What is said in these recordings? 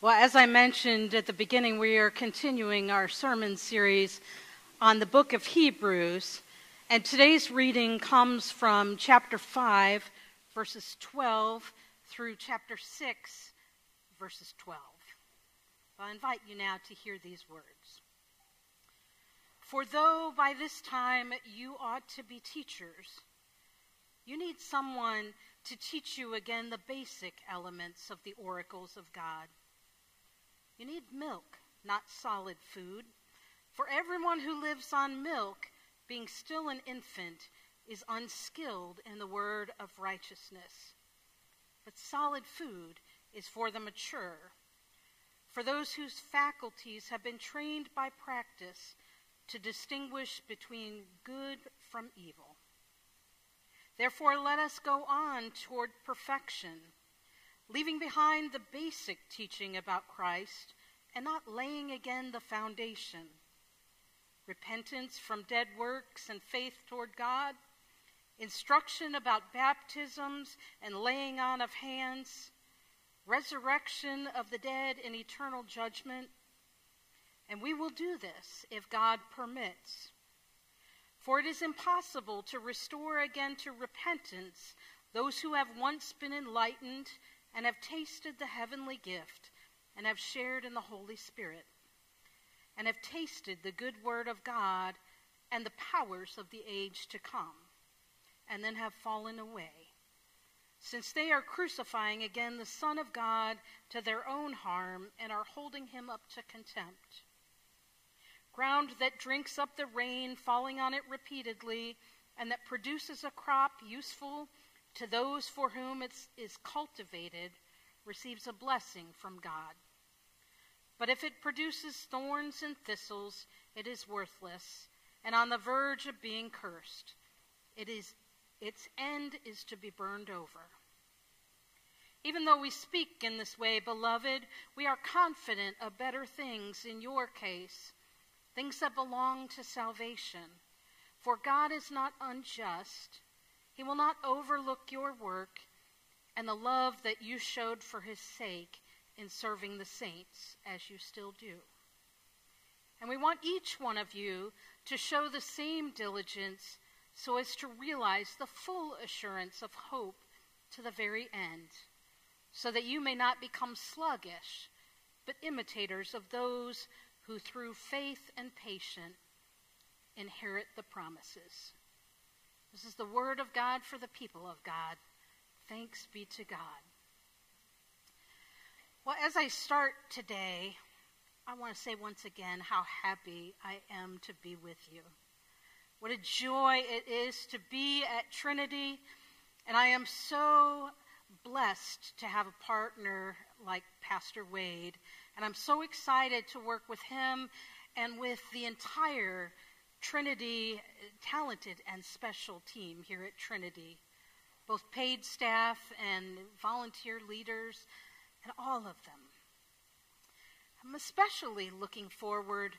Well, as I mentioned at the beginning, we are continuing our sermon series on the book of Hebrews. And today's reading comes from chapter 5, verses 12 through chapter 6, verses 12. I invite you now to hear these words. For though by this time you ought to be teachers, you need someone to teach you again the basic elements of the oracles of God. You need milk, not solid food. For everyone who lives on milk, being still an infant, is unskilled in the word of righteousness. But solid food is for the mature, for those whose faculties have been trained by practice to distinguish between good from evil. Therefore, let us go on toward perfection leaving behind the basic teaching about Christ and not laying again the foundation. Repentance from dead works and faith toward God, instruction about baptisms and laying on of hands, resurrection of the dead and eternal judgment. And we will do this if God permits. For it is impossible to restore again to repentance those who have once been enlightened and have tasted the heavenly gift, and have shared in the Holy Spirit, and have tasted the good word of God and the powers of the age to come, and then have fallen away, since they are crucifying again the Son of God to their own harm and are holding him up to contempt. Ground that drinks up the rain falling on it repeatedly, and that produces a crop useful to those for whom it is cultivated receives a blessing from God. But if it produces thorns and thistles, it is worthless and on the verge of being cursed. It is, its end is to be burned over. Even though we speak in this way, beloved, we are confident of better things in your case, things that belong to salvation. For God is not unjust he will not overlook your work and the love that you showed for his sake in serving the saints, as you still do. And we want each one of you to show the same diligence so as to realize the full assurance of hope to the very end, so that you may not become sluggish, but imitators of those who through faith and patience inherit the promises. This is the word of God for the people of God. Thanks be to God. Well, as I start today, I want to say once again how happy I am to be with you. What a joy it is to be at Trinity, and I am so blessed to have a partner like Pastor Wade, and I'm so excited to work with him and with the entire Trinity talented and special team here at Trinity, both paid staff and volunteer leaders, and all of them. I'm especially looking forward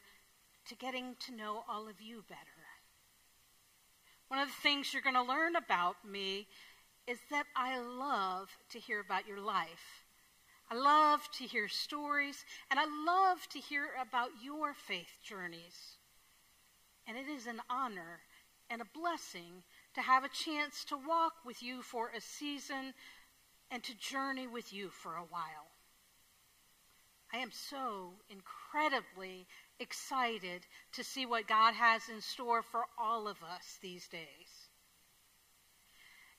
to getting to know all of you better. One of the things you're going to learn about me is that I love to hear about your life. I love to hear stories, and I love to hear about your faith journeys. And it is an honor and a blessing to have a chance to walk with you for a season and to journey with you for a while. I am so incredibly excited to see what God has in store for all of us these days.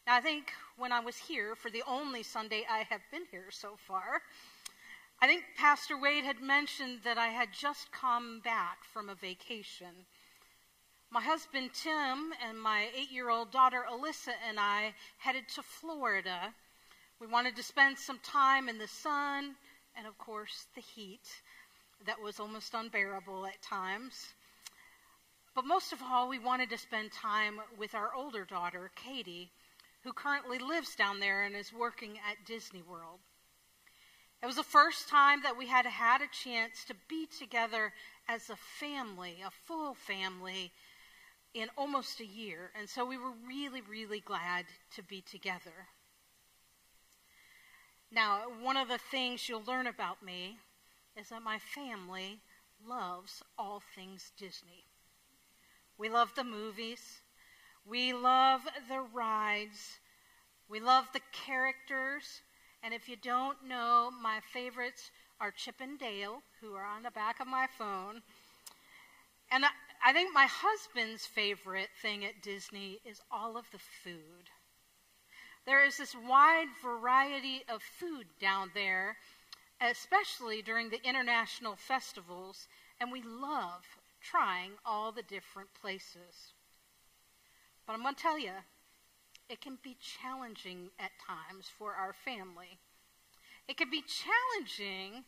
Now, I think when I was here for the only Sunday I have been here so far, I think Pastor Wade had mentioned that I had just come back from a vacation. My husband Tim and my eight year old daughter Alyssa and I headed to Florida. We wanted to spend some time in the sun and, of course, the heat that was almost unbearable at times. But most of all, we wanted to spend time with our older daughter, Katie, who currently lives down there and is working at Disney World. It was the first time that we had had a chance to be together as a family, a full family, in almost a year. And so we were really, really glad to be together. Now, one of the things you'll learn about me is that my family loves all things Disney. We love the movies, we love the rides, we love the characters, and if you don't know, my favorites are Chip and Dale, who are on the back of my phone. And I, think my husband's favorite thing at Disney is all of the food. There is this wide variety of food down there, especially during the international festivals, and we love trying all the different places. But I'm going to tell you, it can be challenging at times for our family. It can be challenging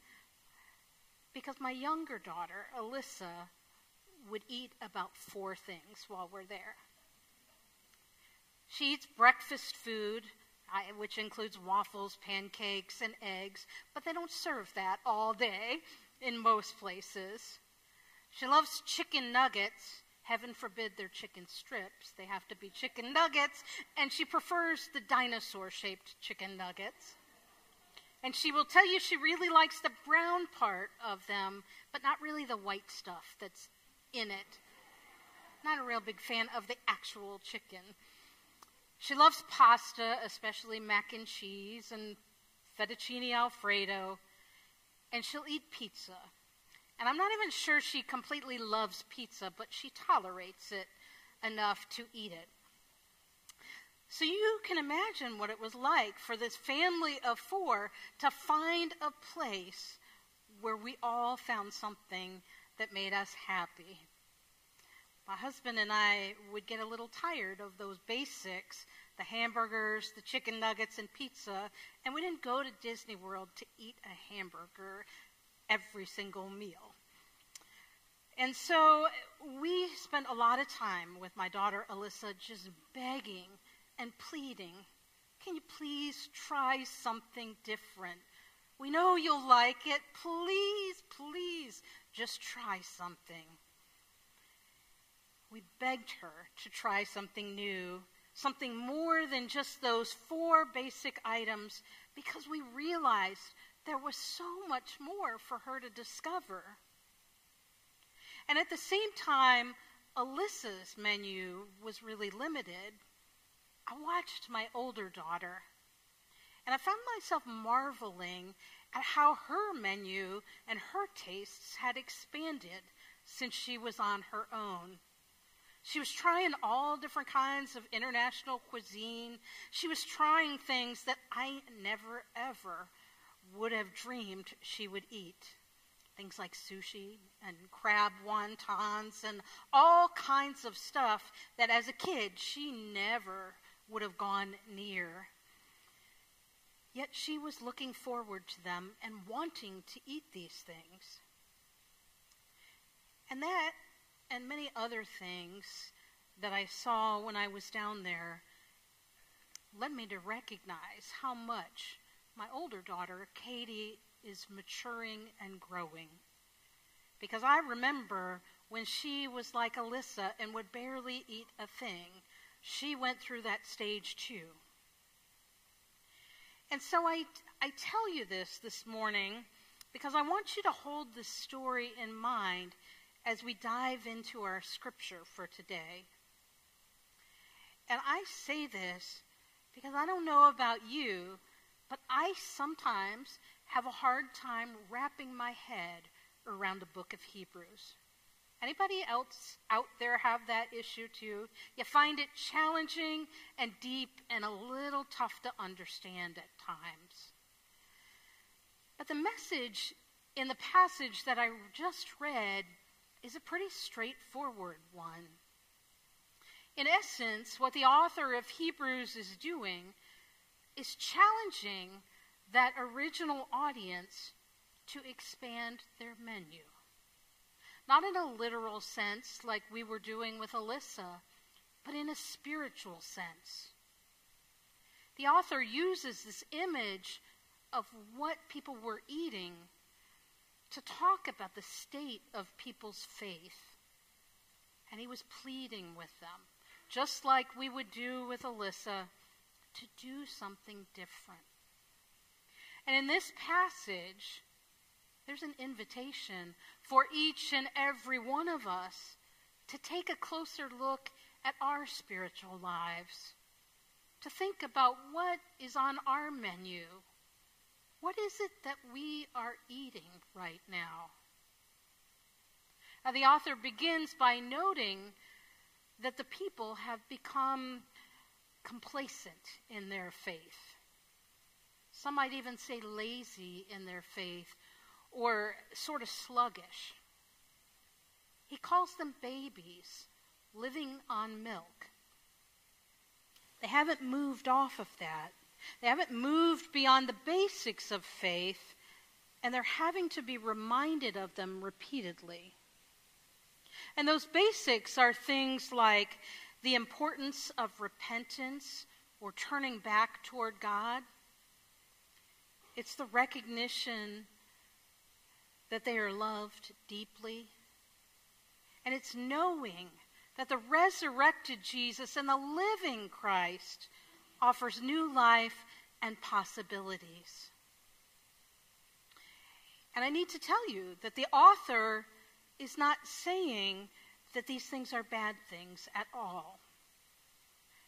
because my younger daughter, Alyssa, would eat about four things while we're there. She eats breakfast food, which includes waffles, pancakes, and eggs, but they don't serve that all day in most places. She loves chicken nuggets. Heaven forbid they're chicken strips. They have to be chicken nuggets, and she prefers the dinosaur shaped chicken nuggets. And she will tell you she really likes the brown part of them, but not really the white stuff that's in it. Not a real big fan of the actual chicken. She loves pasta, especially mac and cheese and fettuccine alfredo, and she'll eat pizza. And I'm not even sure she completely loves pizza, but she tolerates it enough to eat it. So you can imagine what it was like for this family of four to find a place where we all found something that made us happy. My husband and I would get a little tired of those basics the hamburgers, the chicken nuggets, and pizza, and we didn't go to Disney World to eat a hamburger every single meal. And so we spent a lot of time with my daughter Alyssa just begging and pleading, Can you please try something different? We know you'll like it. Please, please, just try something. We begged her to try something new, something more than just those four basic items, because we realized there was so much more for her to discover. And at the same time, Alyssa's menu was really limited I watched my older daughter, and I found myself marveling at how her menu and her tastes had expanded since she was on her own. She was trying all different kinds of international cuisine. She was trying things that I never, ever would have dreamed she would eat. Things like sushi and crab wontons and all kinds of stuff that as a kid she never would have gone near. Yet she was looking forward to them and wanting to eat these things. And that, and many other things that I saw when I was down there, led me to recognize how much my older daughter, Katie, is maturing and growing. Because I remember when she was like Alyssa and would barely eat a thing, she went through that stage too. And so I, I tell you this this morning because I want you to hold this story in mind as we dive into our scripture for today. And I say this because I don't know about you, but I sometimes have a hard time wrapping my head around the book of Hebrews. Anybody else out there have that issue too? You find it challenging and deep and a little tough to understand at times. But the message in the passage that I just read is a pretty straightforward one. In essence, what the author of Hebrews is doing is challenging that original audience to expand their menu. Not in a literal sense, like we were doing with Alyssa, but in a spiritual sense. The author uses this image of what people were eating to talk about the state of people's faith. And he was pleading with them, just like we would do with Alyssa, to do something different. And in this passage, there's an invitation for each and every one of us to take a closer look at our spiritual lives, to think about what is on our menu. What is it that we are eating right now? Now, the author begins by noting that the people have become complacent in their faith. Some might even say lazy in their faith or sort of sluggish. He calls them babies living on milk. They haven't moved off of that. They haven't moved beyond the basics of faith, and they're having to be reminded of them repeatedly. And those basics are things like the importance of repentance or turning back toward God. It's the recognition that they are loved deeply. And it's knowing that the resurrected Jesus and the living Christ offers new life and possibilities. And I need to tell you that the author is not saying that these things are bad things at all.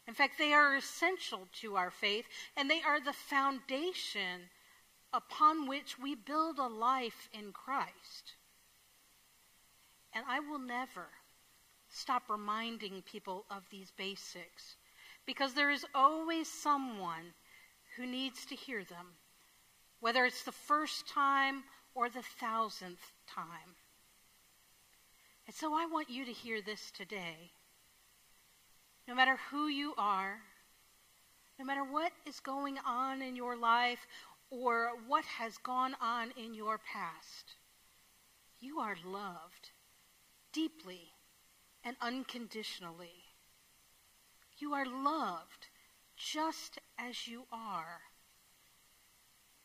In fact, they are essential to our faith, and they are the foundation upon which we build a life in Christ. And I will never stop reminding people of these basics because there is always someone who needs to hear them, whether it's the first time or the thousandth time. And so I want you to hear this today. No matter who you are, no matter what is going on in your life or what has gone on in your past, you are loved deeply and unconditionally. You are loved just as you are.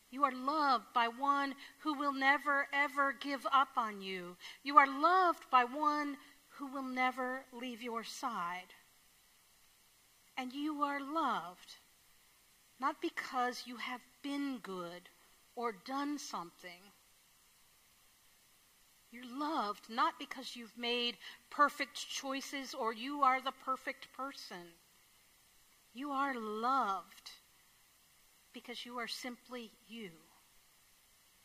You are loved by one who will never, ever give up on you. You are loved by one who will never leave your side. And you are loved not because you have been good or done something. You're loved not because you've made perfect choices or you are the perfect person. You are loved because you are simply you.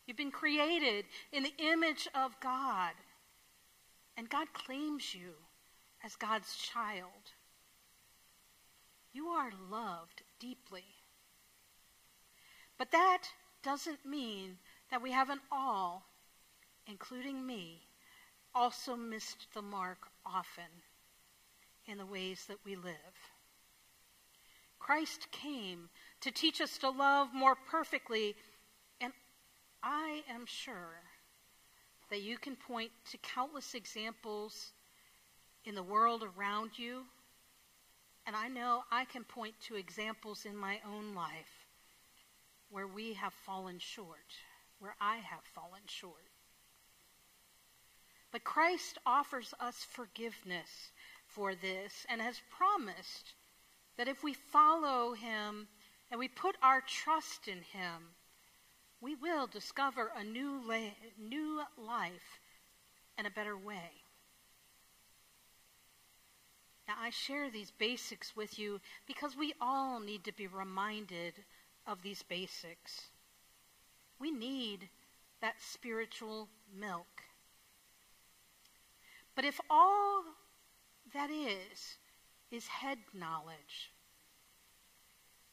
You've been created in the image of God, and God claims you as God's child. You are loved deeply. But that doesn't mean that we haven't all, including me, also missed the mark often in the ways that we live. Christ came to teach us to love more perfectly. And I am sure that you can point to countless examples in the world around you. And I know I can point to examples in my own life where we have fallen short, where I have fallen short. But Christ offers us forgiveness for this and has promised that if we follow him and we put our trust in him, we will discover a new, la- new life and a better way. Now, I share these basics with you because we all need to be reminded of these basics. We need that spiritual milk. But if all that is, is head knowledge,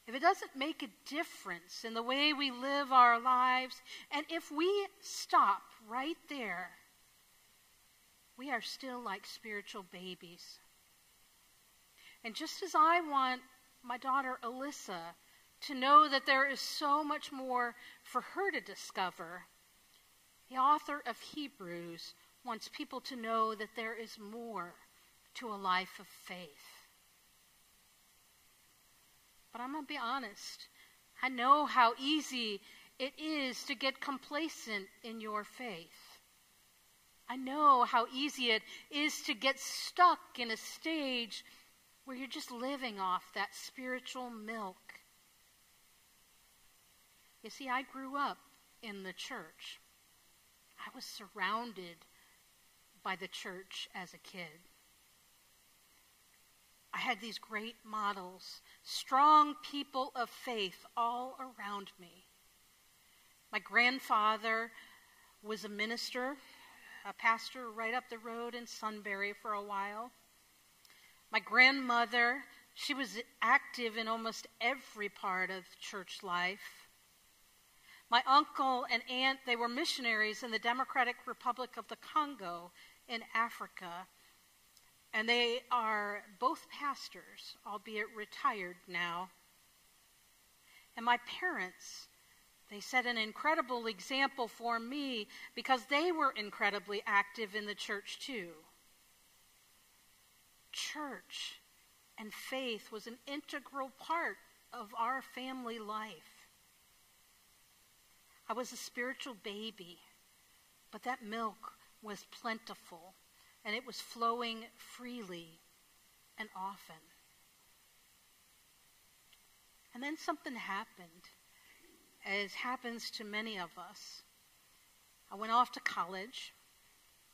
if it doesn't make a difference in the way we live our lives, and if we stop right there, we are still like spiritual babies. And just as I want my daughter Alyssa to know that there is so much more for her to discover, the author of Hebrews wants people to know that there is more to a life of faith. But I'm going to be honest. I know how easy it is to get complacent in your faith. I know how easy it is to get stuck in a stage where you're just living off that spiritual milk. You see, I grew up in the church. I was surrounded by the church as a kid. I had these great models, strong people of faith all around me. My grandfather was a minister, a pastor right up the road in Sunbury for a while. My grandmother, she was active in almost every part of church life. My uncle and aunt, they were missionaries in the Democratic Republic of the Congo in Africa. And they are both pastors, albeit retired now. And my parents, they set an incredible example for me because they were incredibly active in the church too. Church and faith was an integral part of our family life. I was a spiritual baby, but that milk was plentiful and it was flowing freely and often. And then something happened, as happens to many of us. I went off to college.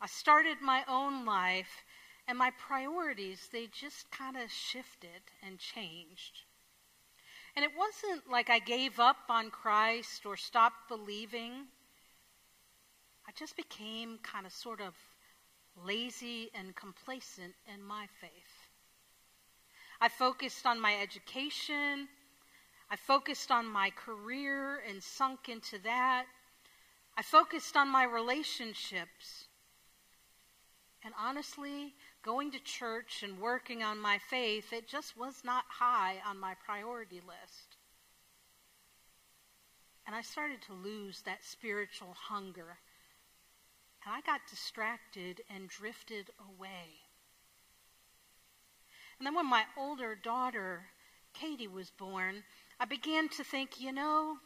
I started my own life, and my priorities, they just kind of shifted and changed. And it wasn't like I gave up on Christ or stopped believing. I just became kind of sort of lazy and complacent in my faith. I focused on my education. I focused on my career and sunk into that. I focused on my relationships. And honestly, going to church and working on my faith, it just was not high on my priority list. And I started to lose that spiritual hunger and I got distracted and drifted away. And then when my older daughter, Katie, was born, I began to think, you know,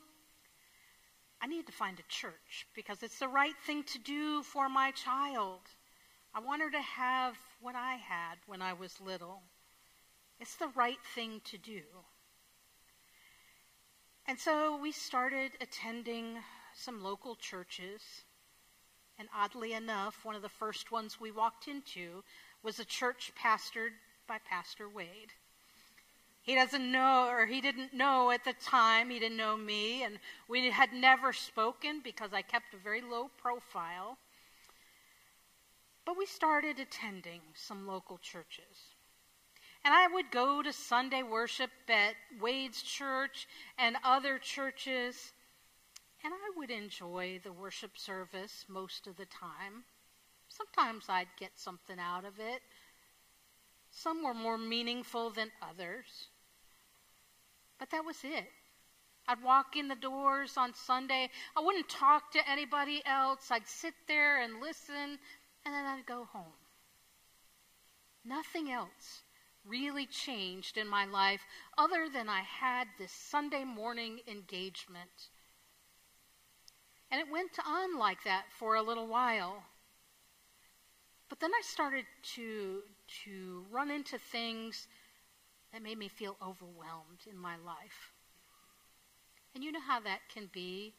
I need to find a church because it's the right thing to do for my child. I want her to have what I had when I was little. It's the right thing to do. And so we started attending some local churches. And oddly enough, one of the first ones we walked into was a church pastored by Pastor Wade. He doesn't know, or he didn't know at the time, he didn't know me, and we had never spoken because I kept a very low profile. But we started attending some local churches. And I would go to Sunday worship at Wade's church and other churches. And I would enjoy the worship service most of the time. Sometimes I'd get something out of it. Some were more meaningful than others. But that was it. I'd walk in the doors on Sunday. I wouldn't talk to anybody else. I'd sit there and listen, and then I'd go home. Nothing else really changed in my life other than I had this Sunday morning engagement and it went on like that for a little while. But then I started to, to run into things that made me feel overwhelmed in my life. And you know how that can be.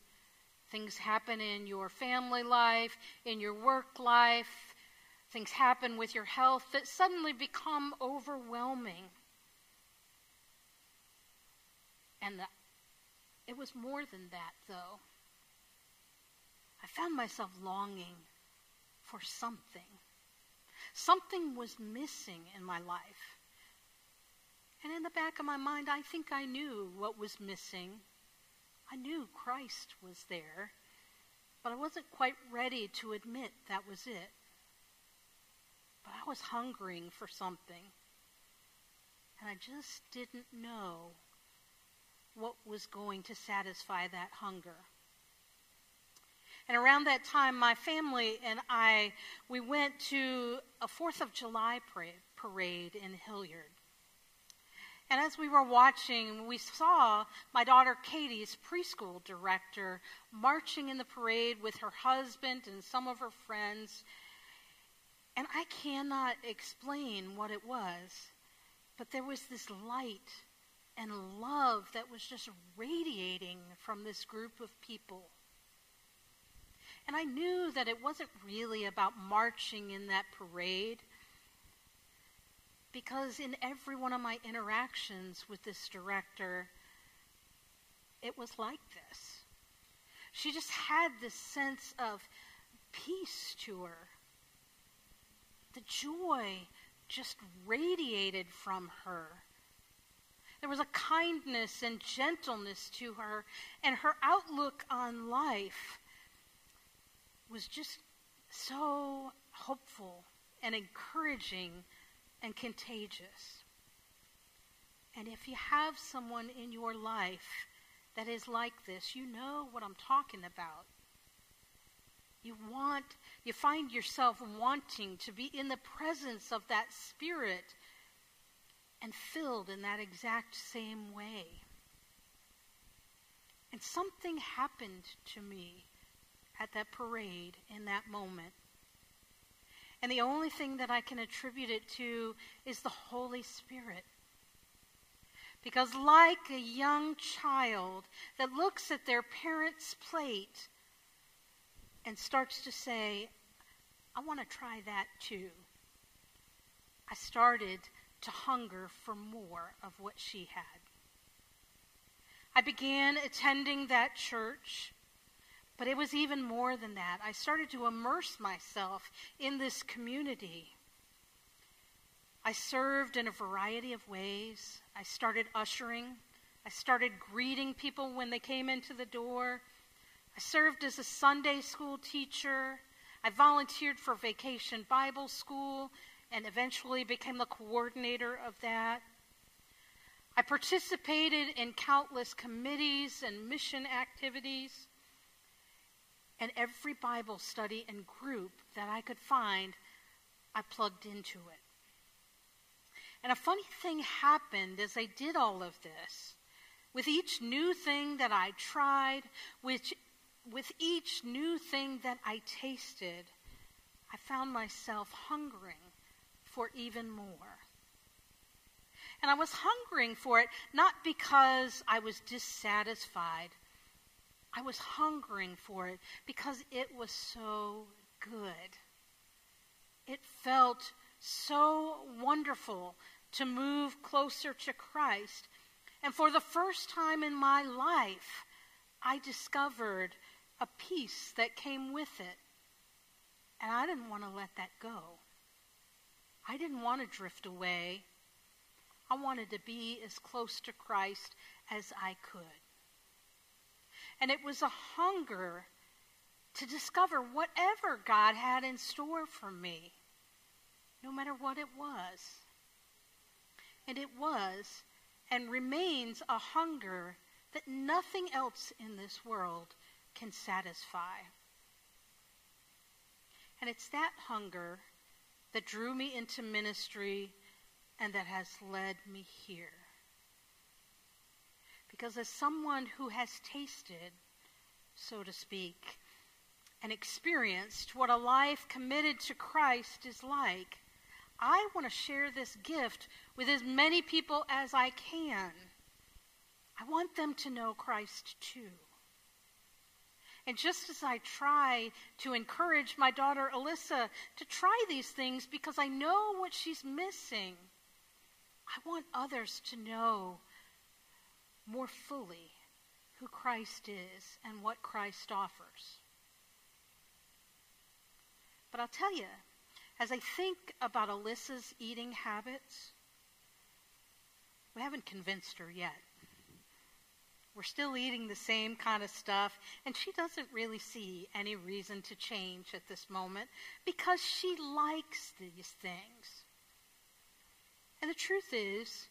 Things happen in your family life, in your work life, things happen with your health that suddenly become overwhelming. And the, it was more than that, though. I found myself longing for something. Something was missing in my life. And in the back of my mind, I think I knew what was missing. I knew Christ was there, but I wasn't quite ready to admit that was it. But I was hungering for something, and I just didn't know what was going to satisfy that hunger. And around that time, my family and I, we went to a Fourth of July parade in Hilliard. And as we were watching, we saw my daughter Katie's preschool director marching in the parade with her husband and some of her friends. And I cannot explain what it was, but there was this light and love that was just radiating from this group of people. And I knew that it wasn't really about marching in that parade because in every one of my interactions with this director, it was like this. She just had this sense of peace to her. The joy just radiated from her. There was a kindness and gentleness to her, and her outlook on life was just so hopeful and encouraging and contagious. And if you have someone in your life that is like this, you know what I'm talking about. You want, you find yourself wanting to be in the presence of that spirit and filled in that exact same way. And something happened to me at that parade in that moment. And the only thing that I can attribute it to is the Holy Spirit. Because, like a young child that looks at their parent's plate and starts to say, I want to try that too, I started to hunger for more of what she had. I began attending that church, but it was even more than that. I started to immerse myself in this community. I served in a variety of ways. I started ushering. I started greeting people when they came into the door. I served as a Sunday school teacher. I volunteered for vacation Bible school and eventually became the coordinator of that. I participated in countless committees and mission activities. And every Bible study and group that I could find, I plugged into it. And a funny thing happened as I did all of this. With each new thing that I tried, which, with each new thing that I tasted, I found myself hungering for even more. And I was hungering for it not because I was dissatisfied. I was hungering for it because it was so good. It felt so wonderful to move closer to Christ. And for the first time in my life, I discovered a peace that came with it. And I didn't want to let that go. I didn't want to drift away. I wanted to be as close to Christ as I could. And it was a hunger to discover whatever God had in store for me, no matter what it was. And it was and remains a hunger that nothing else in this world can satisfy. And it's that hunger that drew me into ministry and that has led me here. Because as someone who has tasted, so to speak, and experienced what a life committed to Christ is like, I want to share this gift with as many people as I can. I want them to know Christ too. And just as I try to encourage my daughter Alyssa to try these things because I know what she's missing, I want others to know more fully who Christ is and what Christ offers. But I'll tell you, as I think about Alyssa's eating habits, we haven't convinced her yet. We're still eating the same kind of stuff, and she doesn't really see any reason to change at this moment because she likes these things. And the truth is,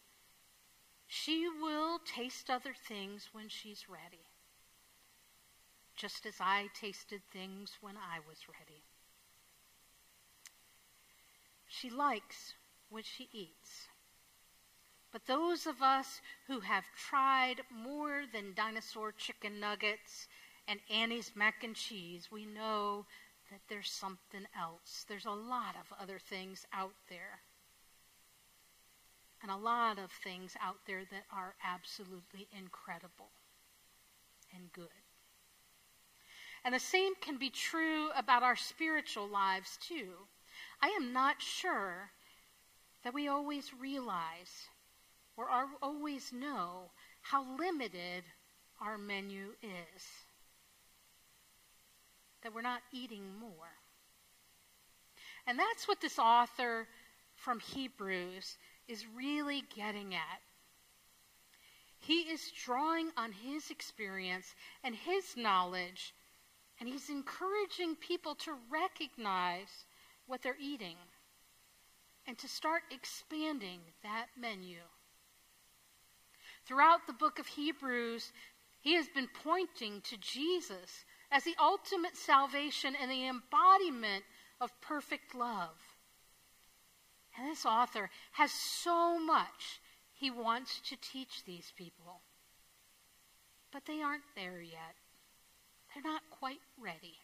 she will taste other things when she's ready, just as I tasted things when I was ready. She likes what she eats. But those of us who have tried more than dinosaur chicken nuggets and Annie's mac and cheese, we know that there's something else. There's a lot of other things out there. And a lot of things out there that are absolutely incredible and good. And the same can be true about our spiritual lives, too. I am not sure that we always realize or always know how limited our menu is. That we're not eating more. And that's what this author from Hebrews is really getting at. He is drawing on his experience and his knowledge, and he's encouraging people to recognize what they're eating and to start expanding that menu. Throughout the book of Hebrews, he has been pointing to Jesus as the ultimate salvation and the embodiment of perfect love. And this author has so much he wants to teach these people. But they aren't there yet. They're not quite ready.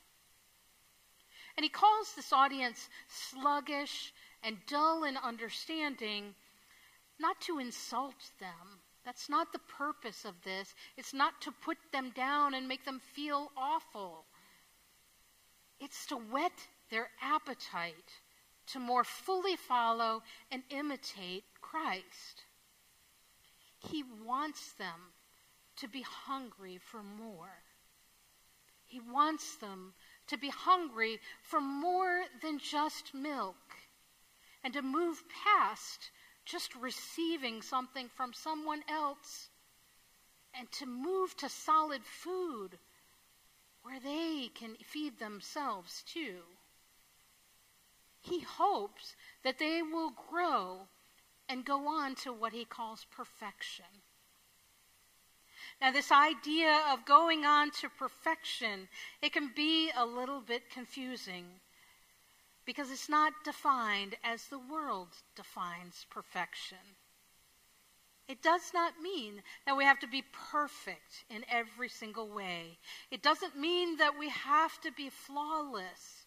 And he calls this audience sluggish and dull in understanding, not to insult them. That's not the purpose of this. It's not to put them down and make them feel awful. It's to whet their appetite to more fully follow and imitate Christ. He wants them to be hungry for more. He wants them to be hungry for more than just milk and to move past just receiving something from someone else and to move to solid food where they can feed themselves too. He hopes that they will grow and go on to what he calls perfection. Now, this idea of going on to perfection, it can be a little bit confusing because it's not defined as the world defines perfection. It does not mean that we have to be perfect in every single way. It doesn't mean that we have to be flawless.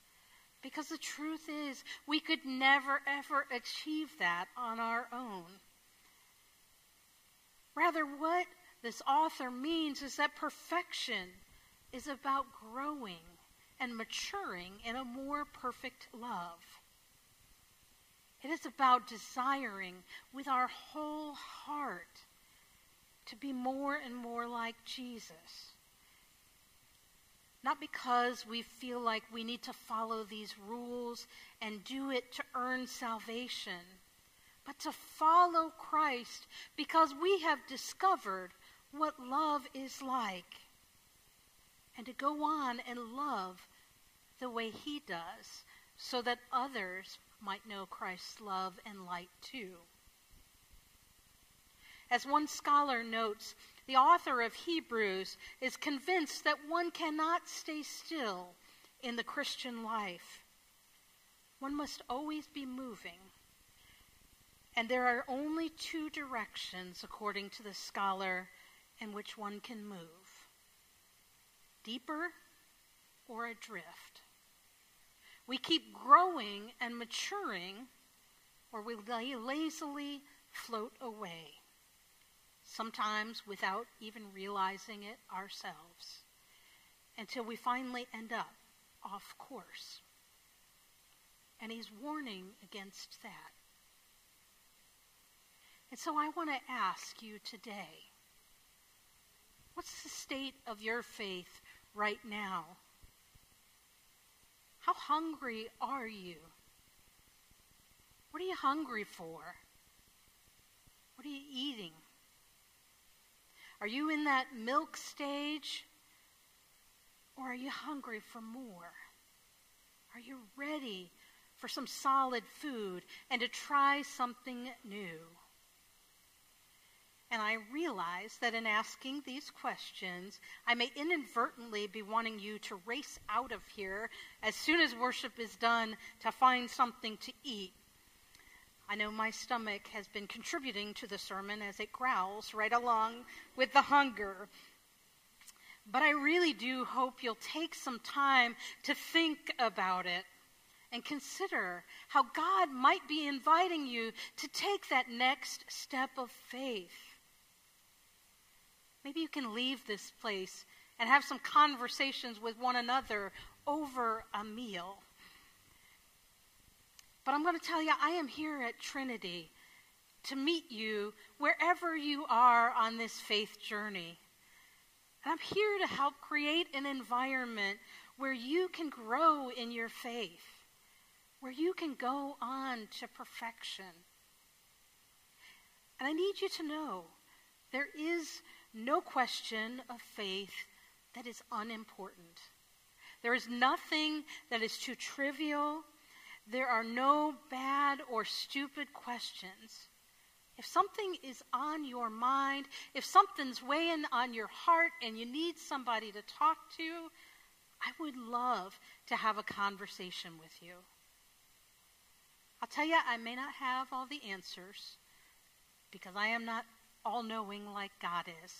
Because the truth is, we could never, ever achieve that on our own. Rather, what this author means is that perfection is about growing and maturing in a more perfect love. It is about desiring with our whole heart to be more and more like Jesus. Not because we feel like we need to follow these rules and do it to earn salvation, but to follow Christ because we have discovered what love is like. And to go on and love the way He does so that others might know Christ's love and light too. As one scholar notes, the author of Hebrews is convinced that one cannot stay still in the Christian life. One must always be moving. And there are only two directions, according to the scholar, in which one can move deeper or adrift. We keep growing and maturing, or we lazily float away, sometimes without even realizing it ourselves, until we finally end up off course. And he's warning against that. And so I want to ask you today what's the state of your faith right now? How hungry are you? What are you hungry for? What are you eating? Are you in that milk stage? Or are you hungry for more? Are you ready for some solid food and to try something new? And I realize that in asking these questions, I may inadvertently be wanting you to race out of here as soon as worship is done to find something to eat. I know my stomach has been contributing to the sermon as it growls right along with the hunger. But I really do hope you'll take some time to think about it and consider how God might be inviting you to take that next step of faith. Maybe you can leave this place and have some conversations with one another over a meal. But I'm going to tell you, I am here at Trinity to meet you wherever you are on this faith journey. And I'm here to help create an environment where you can grow in your faith, where you can go on to perfection. And I need you to know there is no question of faith that is unimportant. There is nothing that is too trivial. There are no bad or stupid questions. If something is on your mind, if something's weighing on your heart and you need somebody to talk to, I would love to have a conversation with you. I'll tell you, I may not have all the answers because I am not all knowing like God is.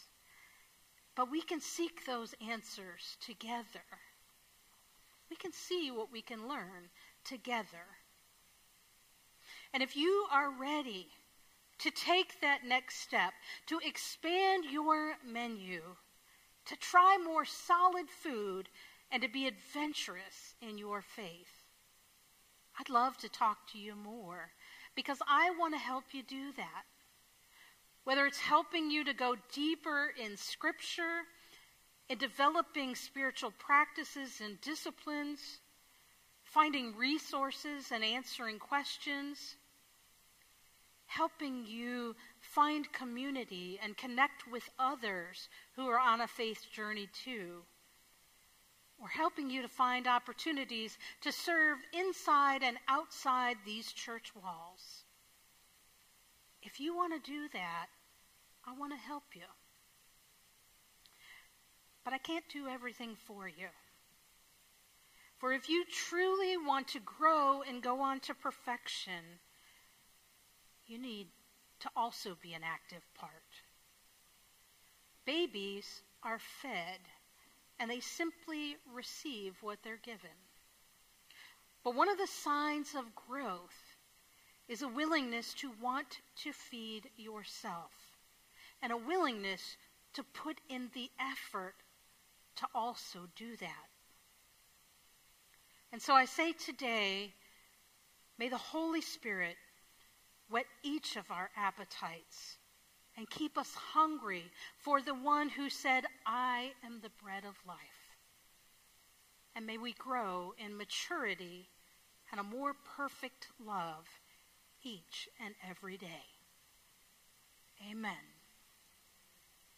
But we can seek those answers together. We can see what we can learn together. And if you are ready to take that next step, to expand your menu, to try more solid food, and to be adventurous in your faith, I'd love to talk to you more because I want to help you do that. Whether it's helping you to go deeper in Scripture, in developing spiritual practices and disciplines, finding resources and answering questions, helping you find community and connect with others who are on a faith journey too, or helping you to find opportunities to serve inside and outside these church walls. If you want to do that, I want to help you. But I can't do everything for you. For if you truly want to grow and go on to perfection, you need to also be an active part. Babies are fed and they simply receive what they're given. But one of the signs of growth is a willingness to want to feed yourself and a willingness to put in the effort to also do that. And so I say today, may the Holy Spirit whet each of our appetites and keep us hungry for the one who said, I am the bread of life. And may we grow in maturity and a more perfect love each and every day. Amen.